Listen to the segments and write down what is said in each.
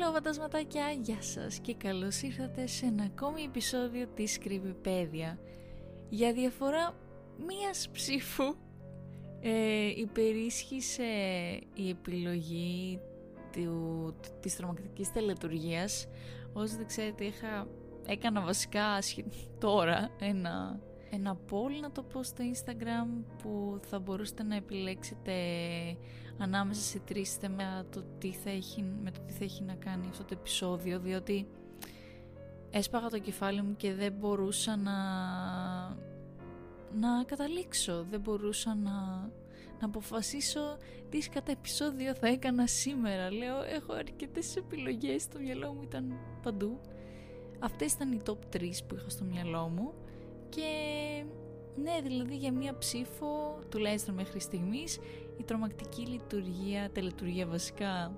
Hello φαντασματάκια, γεια σας και καλώς ήρθατε σε ένα ακόμη επεισόδιο της Κρυβιπέδια Για διαφορά μίας ψήφου ε, υπερίσχυσε η επιλογή του, της τρομακτικής τελετουργίας. Όσοι δεν ξέρετε είχα, έκανα βασικά τώρα ένα ένα poll να το πω στο Instagram που θα μπορούσατε να επιλέξετε ανάμεσα σε τρεις θέματα το τι θα έχει, με το τι θα έχει να κάνει αυτό το επεισόδιο διότι έσπαγα το κεφάλι μου και δεν μπορούσα να να καταλήξω. Δεν μπορούσα να, να αποφασίσω τι κατά επεισόδιο θα έκανα σήμερα. Λέω έχω αρκετές επιλογές στο μυαλό μου ήταν παντού. Αυτές ήταν οι top 3 που είχα στο μυαλό μου και ναι, δηλαδή για μία ψήφο, τουλάχιστον μέχρι στιγμής, η τρομακτική λειτουργία, τελετουργία βασικά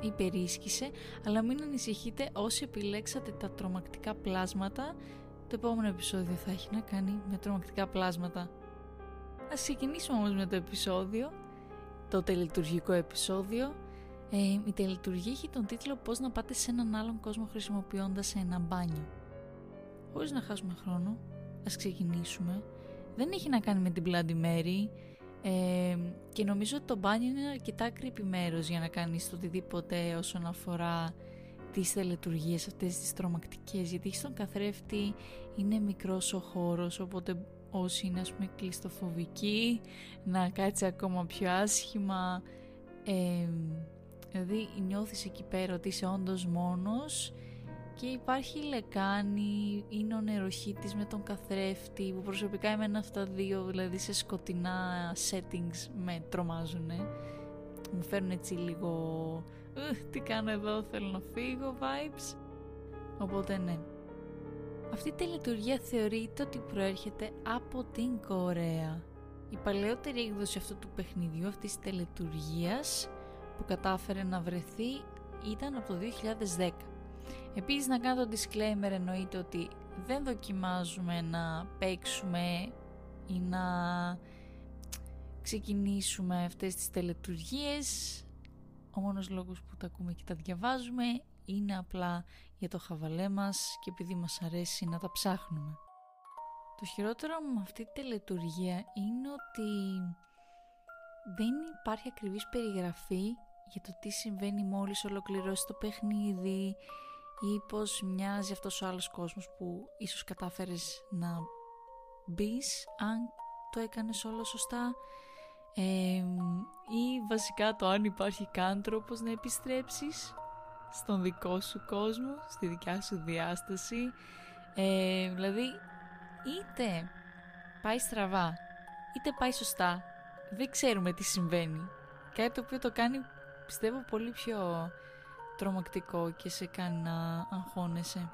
υπερίσχυσε, αλλά μην ανησυχείτε όσοι επιλέξατε τα τρομακτικά πλάσματα, το επόμενο επεισόδιο θα έχει να κάνει με τρομακτικά πλάσματα. Ας ξεκινήσουμε όμως με το επεισόδιο, το τελετουργικό επεισόδιο. Ε, η τελετουργία έχει τον τίτλο «Πώς να πάτε σε έναν άλλον κόσμο χρησιμοποιώντας ένα μπάνιο». Χωρίς να χάσουμε χρόνο, ας ξεκινήσουμε. Δεν έχει να κάνει με την Bloody Mary ε, και νομίζω ότι το μπάνιο είναι αρκετά creepy μέρος για να κάνεις το οτιδήποτε όσον αφορά τις τελετουργίες αυτές τις τρομακτικές γιατί έχει τον καθρέφτη είναι μικρός ο χώρος οπότε όσοι είναι ας πούμε κλειστοφοβικοί να κάτσει ακόμα πιο άσχημα ε, δηλαδή νιώθεις εκεί πέρα ότι είσαι όντως μόνος και υπάρχει λεκάνη, είναι ο νεροχύτης με τον καθρέφτη που προσωπικά εμένα αυτά δύο δηλαδή σε σκοτεινά settings με τρομάζουνε. Μου φέρνουν έτσι λίγο τι κάνω εδώ θέλω να φύγω vibes. Οπότε ναι. Αυτή η τελετουργία θεωρείται ότι προέρχεται από την Κορέα. Η παλαιότερη έκδοση αυτού του παιχνιδιού αυτής της τελετουργίας που κατάφερε να βρεθεί ήταν από το 2010 Επίσης να κάνω το disclaimer εννοείται ότι δεν δοκιμάζουμε να παίξουμε ή να ξεκινήσουμε αυτές τις τελετουργίες. Ο μόνος λόγος που τα ακούμε και τα διαβάζουμε είναι απλά για το χαβαλέ μας και επειδή μας αρέσει να τα ψάχνουμε. Το χειρότερο με αυτή τη τελετουργία είναι ότι δεν υπάρχει ακριβής περιγραφή για το τι συμβαίνει μόλις ολοκληρώσει το παιχνίδι ή πως μοιάζει αυτός ο άλλος κόσμος που ίσως κατάφερες να μπεις αν το έκανες όλο σωστά. Ή βασικά το αν υπάρχει καν τρόπος να επιστρέψεις στον δικό σου κόσμο, στη δικιά σου διάσταση. Ε, δηλαδή είτε πάει στραβά είτε πάει σωστά δεν ξέρουμε τι συμβαίνει. Κάτι το οποίο το κάνει πιστεύω πολύ πιο τρομακτικό και σε κάνει να αγχώνεσαι.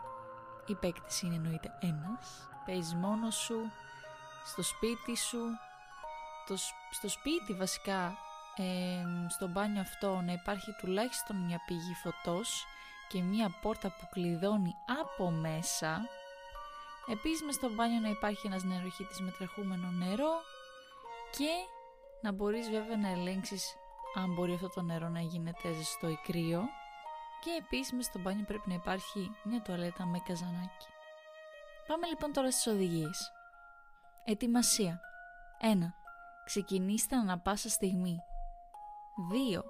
Η παίκτης είναι εννοείται ένας. Παίζεις μόνος σου, στο σπίτι σου. Το, στο σπίτι βασικά, ε, στο μπάνιο αυτό να υπάρχει τουλάχιστον μια πηγή φωτός και μια πόρτα που κλειδώνει από μέσα. Επίσης μες στο μπάνιο να υπάρχει ένας νεροχύτης με τρεχούμενο νερό και να μπορείς βέβαια να ελέγξεις αν μπορεί αυτό το νερό να γίνεται ζεστό ή κρύο και επίσης μες στο μπάνιο πρέπει να υπάρχει μια τουαλέτα με καζανάκι. Πάμε λοιπόν τώρα στις οδηγίες. Ετοιμασία 1. Ξεκινήστε ανα πάσα στιγμή. 2.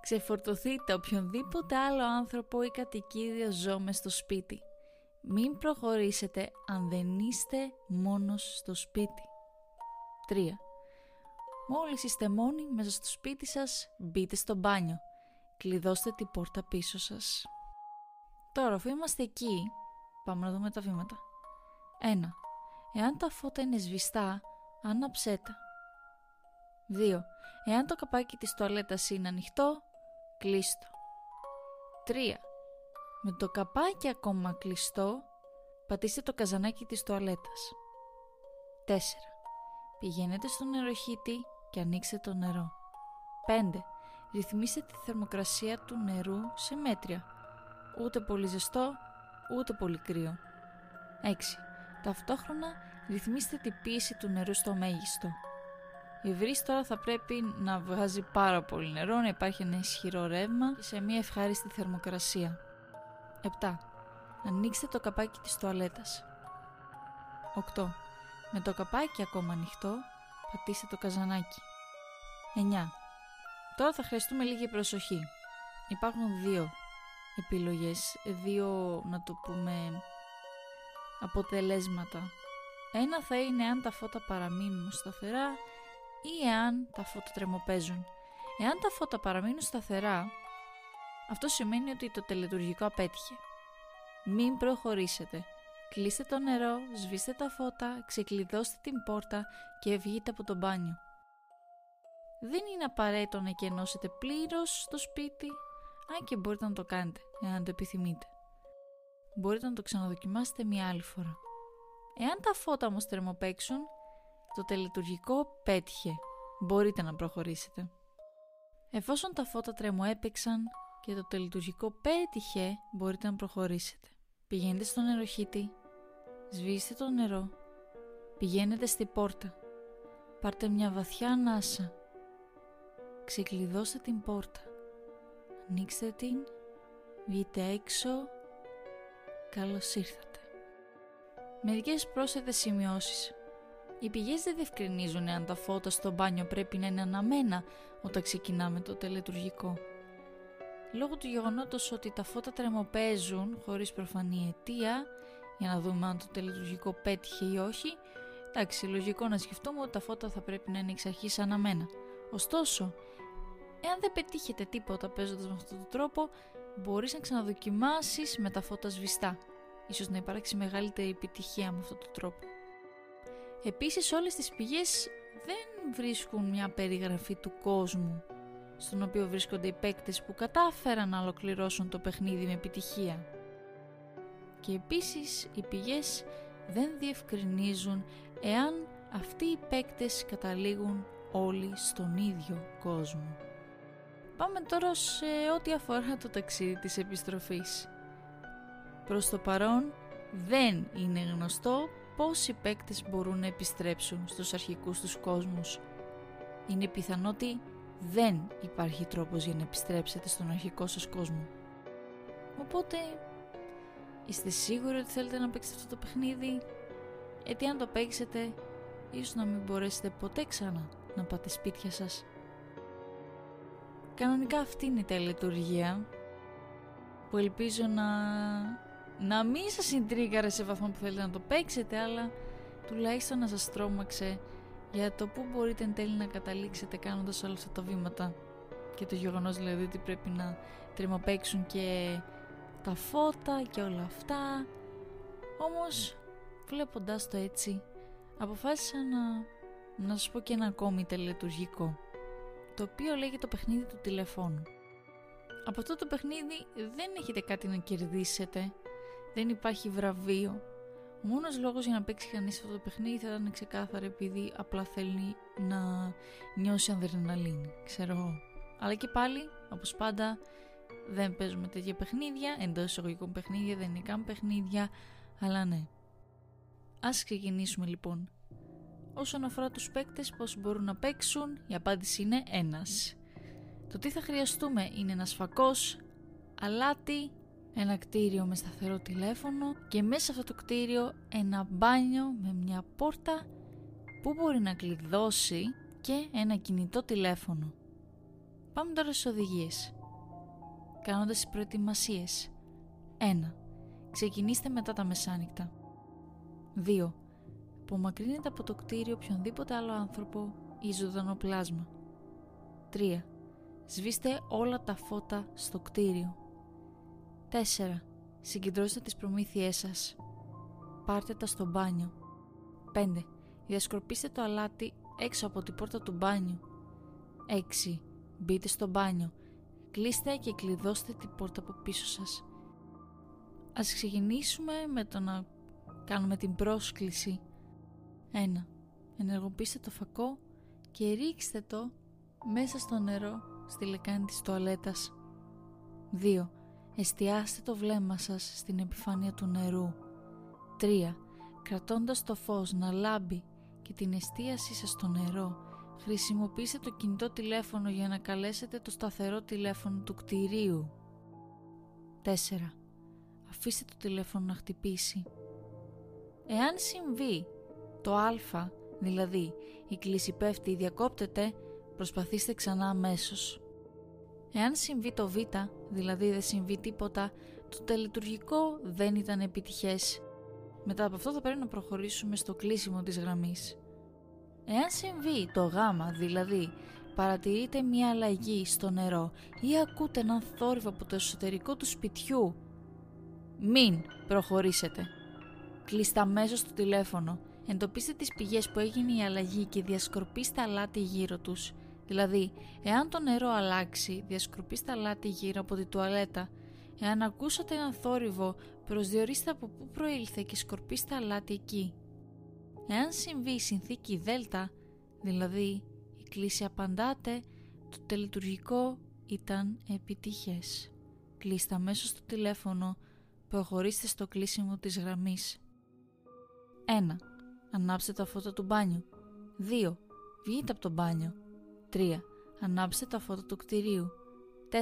Ξεφορτωθείτε οποιονδήποτε άλλο άνθρωπο ή κατοικίδιο ζώο μες στο σπίτι. Μην προχωρήσετε αν δεν είστε μόνος στο σπίτι. 3. Μόλις είστε μόνοι μέσα στο σπίτι σας, μπείτε στο μπάνιο κλειδώστε την πόρτα πίσω σας. Τώρα, αφού είμαστε εκεί, πάμε να δούμε τα βήματα. 1. Εάν τα φώτα είναι σβηστά, άναψέ τα. 2. Εάν το καπάκι της τουαλέτας είναι ανοιχτό, κλείστο. 3. Με το καπάκι ακόμα κλειστό, πατήστε το καζανάκι της τουαλέτας. 4. Πηγαίνετε στο νεροχύτη και ανοίξτε το νερό. 5. Ρυθμίστε τη θερμοκρασία του νερού σε μέτρια. Ούτε πολύ ζεστό, ούτε πολύ κρύο. 6. Ταυτόχρονα ρυθμίστε την πίεση του νερού στο μέγιστο. Η βρύση τώρα θα πρέπει να βγάζει πάρα πολύ νερό, να υπάρχει ένα ισχυρό ρεύμα και σε μια ευχάριστη θερμοκρασία. 7. Ανοίξτε το καπάκι της τουαλέτας. 8. Με το καπάκι ακόμα ανοιχτό, πατήστε το καζανάκι. 9. Τώρα θα χρειαστούμε λίγη προσοχή. Υπάρχουν δύο επιλογές, δύο να το πούμε αποτελέσματα. Ένα θα είναι αν τα φώτα παραμείνουν σταθερά ή εάν τα φώτα τρεμοπαίζουν. Εάν τα φώτα παραμείνουν σταθερά, αυτό σημαίνει ότι το τελετουργικό απέτυχε. Μην προχωρήσετε. Κλείστε το νερό, σβήστε τα φώτα, ξεκλειδώστε την πόρτα και βγείτε από το μπάνιο. Δεν είναι απαραίτητο να κενώσετε πλήρως το σπίτι, αν και μπορείτε να το κάνετε, εάν το επιθυμείτε. Μπορείτε να το ξαναδοκιμάσετε μια άλλη φορά. Εάν τα φώτα όμως θερμοπαίξουν, το τελετουργικό πέτυχε. Μπορείτε να προχωρήσετε. Εφόσον τα φώτα τρεμοέπαιξαν και το τελετουργικό πέτυχε, μπορείτε να προχωρήσετε. Πηγαίνετε στο νεροχύτη, σβήστε το νερό, πηγαίνετε στη πόρτα, πάρτε μια βαθιά ανάσα, ξεκλειδώστε την πόρτα, ανοίξτε την, βγείτε έξω, καλώς ήρθατε. Μερικές πρόσθετες σημειώσεις. Οι πηγές δεν διευκρινίζουν αν τα φώτα στο μπάνιο πρέπει να είναι αναμένα όταν ξεκινάμε το τελετουργικό. Λόγω του γεγονότος ότι τα φώτα τρεμοπαίζουν χωρίς προφανή αιτία, για να δούμε αν το τελετουργικό πέτυχε ή όχι, εντάξει, λογικό να σκεφτούμε ότι τα φώτα θα πρέπει να είναι εξ αρχής αναμένα. Ωστόσο, εάν δεν πετύχετε τίποτα παίζοντας με αυτόν τον τρόπο, μπορείς να ξαναδοκιμάσεις με τα φώτα σβηστά. Ίσως να υπάρξει μεγαλύτερη επιτυχία με αυτόν τον τρόπο. Επίσης όλες τις πηγές δεν βρίσκουν μια περιγραφή του κόσμου στον οποίο βρίσκονται οι παίκτες που κατάφεραν να ολοκληρώσουν το παιχνίδι με επιτυχία. Και επίσης οι πηγές δεν διευκρινίζουν εάν αυτοί οι παίκτες καταλήγουν όλοι στον ίδιο κόσμο. Πάμε τώρα σε ό,τι αφορά το ταξίδι της επιστροφής. Προς το παρόν δεν είναι γνωστό πώς οι παίκτες μπορούν να επιστρέψουν στους αρχικούς τους κόσμους. Είναι πιθανό ότι δεν υπάρχει τρόπος για να επιστρέψετε στον αρχικό σας κόσμο. Οπότε, είστε σίγουροι ότι θέλετε να παίξετε αυτό το παιχνίδι, γιατί αν το παίξετε, ίσως να μην μπορέσετε ποτέ ξανά να πάτε σπίτια σας. Κανονικά αυτή είναι η τελετουργία που ελπίζω να να μην σας συντρίγαρε σε βαθμό που θέλετε να το παίξετε, αλλά τουλάχιστον να σας τρόμαξε για το πού μπορείτε εν τέλει να καταλήξετε κάνοντας όλα αυτά τα βήματα. Και το γεγονός δηλαδή ότι πρέπει να τριμοπαίξουν και τα φώτα και όλα αυτά. Όμως, βλέποντας το έτσι, αποφάσισα να, να σας πω και ένα ακόμη τελετουργικό, το οποίο λέγεται το παιχνίδι του τηλεφώνου. Από αυτό το παιχνίδι δεν έχετε κάτι να κερδίσετε, δεν υπάρχει βραβείο. Ο μόνος λόγος για να παίξει κανείς αυτό το παιχνίδι θα ήταν ξεκάθαρα επειδή απλά θέλει να νιώσει ανδρεναλίνη, ξέρω εγώ. Αλλά και πάλι, όπως πάντα, δεν παίζουμε τέτοια παιχνίδια, εντός εισαγωγικών παιχνίδια, δεν είναι καν παιχνίδια, αλλά ναι. Ας ξεκινήσουμε λοιπόν. Όσον αφορά τους παίκτες πώς μπορούν να παίξουν, η απάντηση είναι ένας. Το τι θα χρειαστούμε είναι ένας φακός, αλάτι, ένα κτίριο με σταθερό τηλέφωνο και μέσα σε αυτό το κτίριο ένα μπάνιο με μια πόρτα που μπορεί να κλειδώσει και ένα κινητό τηλέφωνο. Πάμε τώρα στις οδηγίες. Κάνοντας τις προετοιμασίες. 1. Ξεκινήστε μετά τα μεσάνυχτα. 2. Απομακρύνετε από το κτίριο οποιονδήποτε άλλο άνθρωπο ή ζωντανό πλάσμα. 3. Σβήστε όλα τα φώτα στο κτίριο. 4. Συγκεντρώστε τις προμήθειές σας. Πάρτε τα στο μπάνιο. 5. Διασκορπίστε το αλάτι έξω από την πόρτα του μπάνιου. 6. Μπείτε στο μπάνιο. Κλείστε και κλειδώστε την πόρτα από πίσω σας. Ας ξεκινήσουμε με το να κάνουμε την πρόσκληση. 1. Ενεργοποιήστε το φακό και ρίξτε το μέσα στο νερό στη λεκάνη της τουαλέτας. 2. Εστιάστε το βλέμμα σας στην επιφάνεια του νερού. 3. Κρατώντας το φως να λάμπει και την εστίασή σας στο νερό Χρησιμοποιήστε το κινητό τηλέφωνο για να καλέσετε το σταθερό τηλέφωνο του κτηρίου. 4. Αφήστε το τηλέφωνο να χτυπήσει. Εάν συμβεί το α, δηλαδή η κλίση πέφτει ή διακόπτεται, προσπαθήστε ξανά αμέσως. Εάν συμβεί το β, δηλαδή δεν συμβεί τίποτα, το τελετουργικό δεν ήταν επιτυχές. Μετά από αυτό θα πρέπει να προχωρήσουμε στο κλείσιμο της γραμμής. Εάν συμβεί το γ, δηλαδή παρατηρείτε μια αλλαγή στο νερό ή ακούτε έναν θόρυβο από το εσωτερικό του σπιτιού, μην προχωρήσετε. Κλείστε αμέσως το τηλέφωνο, εντοπίστε τις πηγές που έγινε η αλλαγή και διασκορπίστε αλάτι γύρω τους. Δηλαδή, εάν το νερό αλλάξει, διασκορπίστε αλάτι γύρω από τη τουαλέτα. Εάν ακούσατε έναν θόρυβο, προσδιορίστε από πού προήλθε και σκορπίστε αλάτι εκεί. Εάν συμβεί η συνθήκη Δέλτα, δηλαδή η κλίση απαντάτε, το τελετουργικό ήταν επιτυχές. Κλείστε αμέσως το τηλέφωνο, προχωρήστε στο κλείσιμο της γραμμής. 1. Ανάψτε τα φώτα του μπάνιου. 2. Βγείτε από το μπάνιο. 3. Ανάψτε τα φώτα του κτηρίου. 4.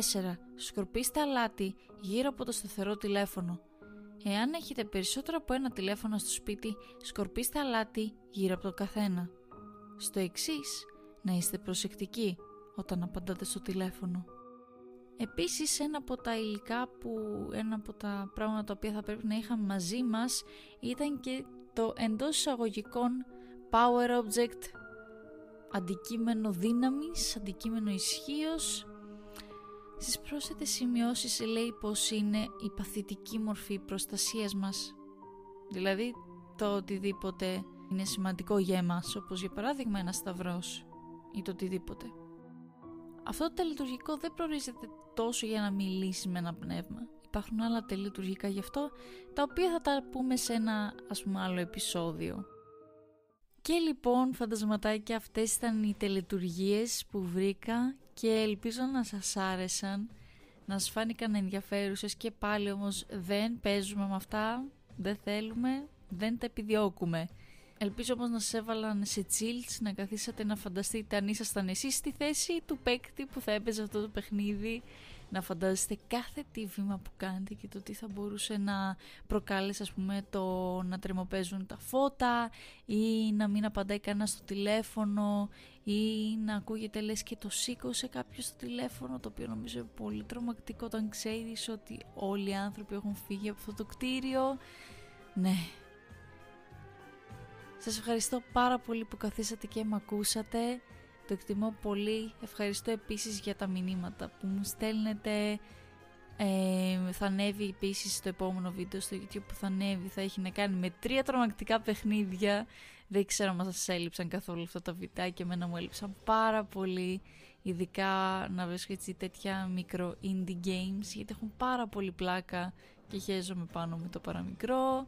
Σκορπίστε αλάτι γύρω από το σταθερό τηλέφωνο. Εάν έχετε περισσότερο από ένα τηλέφωνο στο σπίτι, σκορπίστε αλάτι γύρω από το καθένα. Στο εξής, να είστε προσεκτικοί όταν απαντάτε στο τηλέφωνο. Επίσης ένα από τα υλικά που, ένα από τα πράγματα τα οποία θα πρέπει να είχαμε μαζί μας ήταν και το εντός εισαγωγικών power object αντικείμενο δύναμης, αντικείμενο ισχύως. Στις πρόσθετες σημειώσεις λέει πως είναι η παθητική μορφή προστασίας μας. Δηλαδή το οτιδήποτε είναι σημαντικό για εμάς, όπως για παράδειγμα ένα σταυρός ή το οτιδήποτε. Αυτό το τελειτουργικό δεν προορίζεται τόσο για να μιλήσει με ένα πνεύμα. Υπάρχουν άλλα τελειτουργικά γι' αυτό, τα οποία θα τα πούμε σε ένα ας πούμε άλλο επεισόδιο. Και λοιπόν φαντασματάκια αυτές ήταν οι τελετουργίες που βρήκα και ελπίζω να σας άρεσαν, να σας φάνηκαν ενδιαφέρουσες και πάλι όμως δεν παίζουμε με αυτά, δεν θέλουμε, δεν τα επιδιώκουμε. Ελπίζω όμως να σας έβαλαν σε chills, να καθίσατε να φανταστείτε αν ήσασταν εσείς στη θέση του παίκτη που θα έπαιζε αυτό το παιχνίδι να φαντάζεστε κάθε τι βήμα που κάνετε και το τι θα μπορούσε να προκάλεσε ας πούμε το να τρεμοπαίζουν τα φώτα ή να μην απαντάει κανένα στο τηλέφωνο ή να ακούγεται λες και το σήκωσε κάποιος στο τηλέφωνο το οποίο νομίζω είναι πολύ τρομακτικό όταν ξέρεις ότι όλοι οι άνθρωποι έχουν φύγει από αυτό το κτίριο. Ναι. Σας ευχαριστώ πάρα πολύ που καθίσατε και με ακούσατε το εκτιμώ πολύ. Ευχαριστώ επίσης για τα μηνύματα που μου στέλνετε. Ε, θα ανέβει επίσης το επόμενο βίντεο στο YouTube που θα ανέβει θα έχει να κάνει με τρία τρομακτικά παιχνίδια. Δεν ξέρω αν σας έλειψαν καθόλου αυτά τα βιντεάκια, εμένα μου έλειψαν πάρα πολύ. Ειδικά να βρίσκω έτσι τέτοια μικρο indie games γιατί έχουν πάρα πολύ πλάκα και χαίζομαι πάνω με το παραμικρό.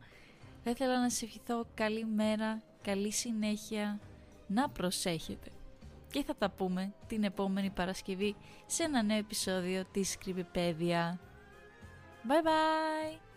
Θα ήθελα να σε ευχηθώ καλή μέρα, καλή συνέχεια, να προσέχετε και θα τα πούμε την επόμενη Παρασκευή σε ένα νέο επεισόδιο της Κρυβιπέδια. Bye bye!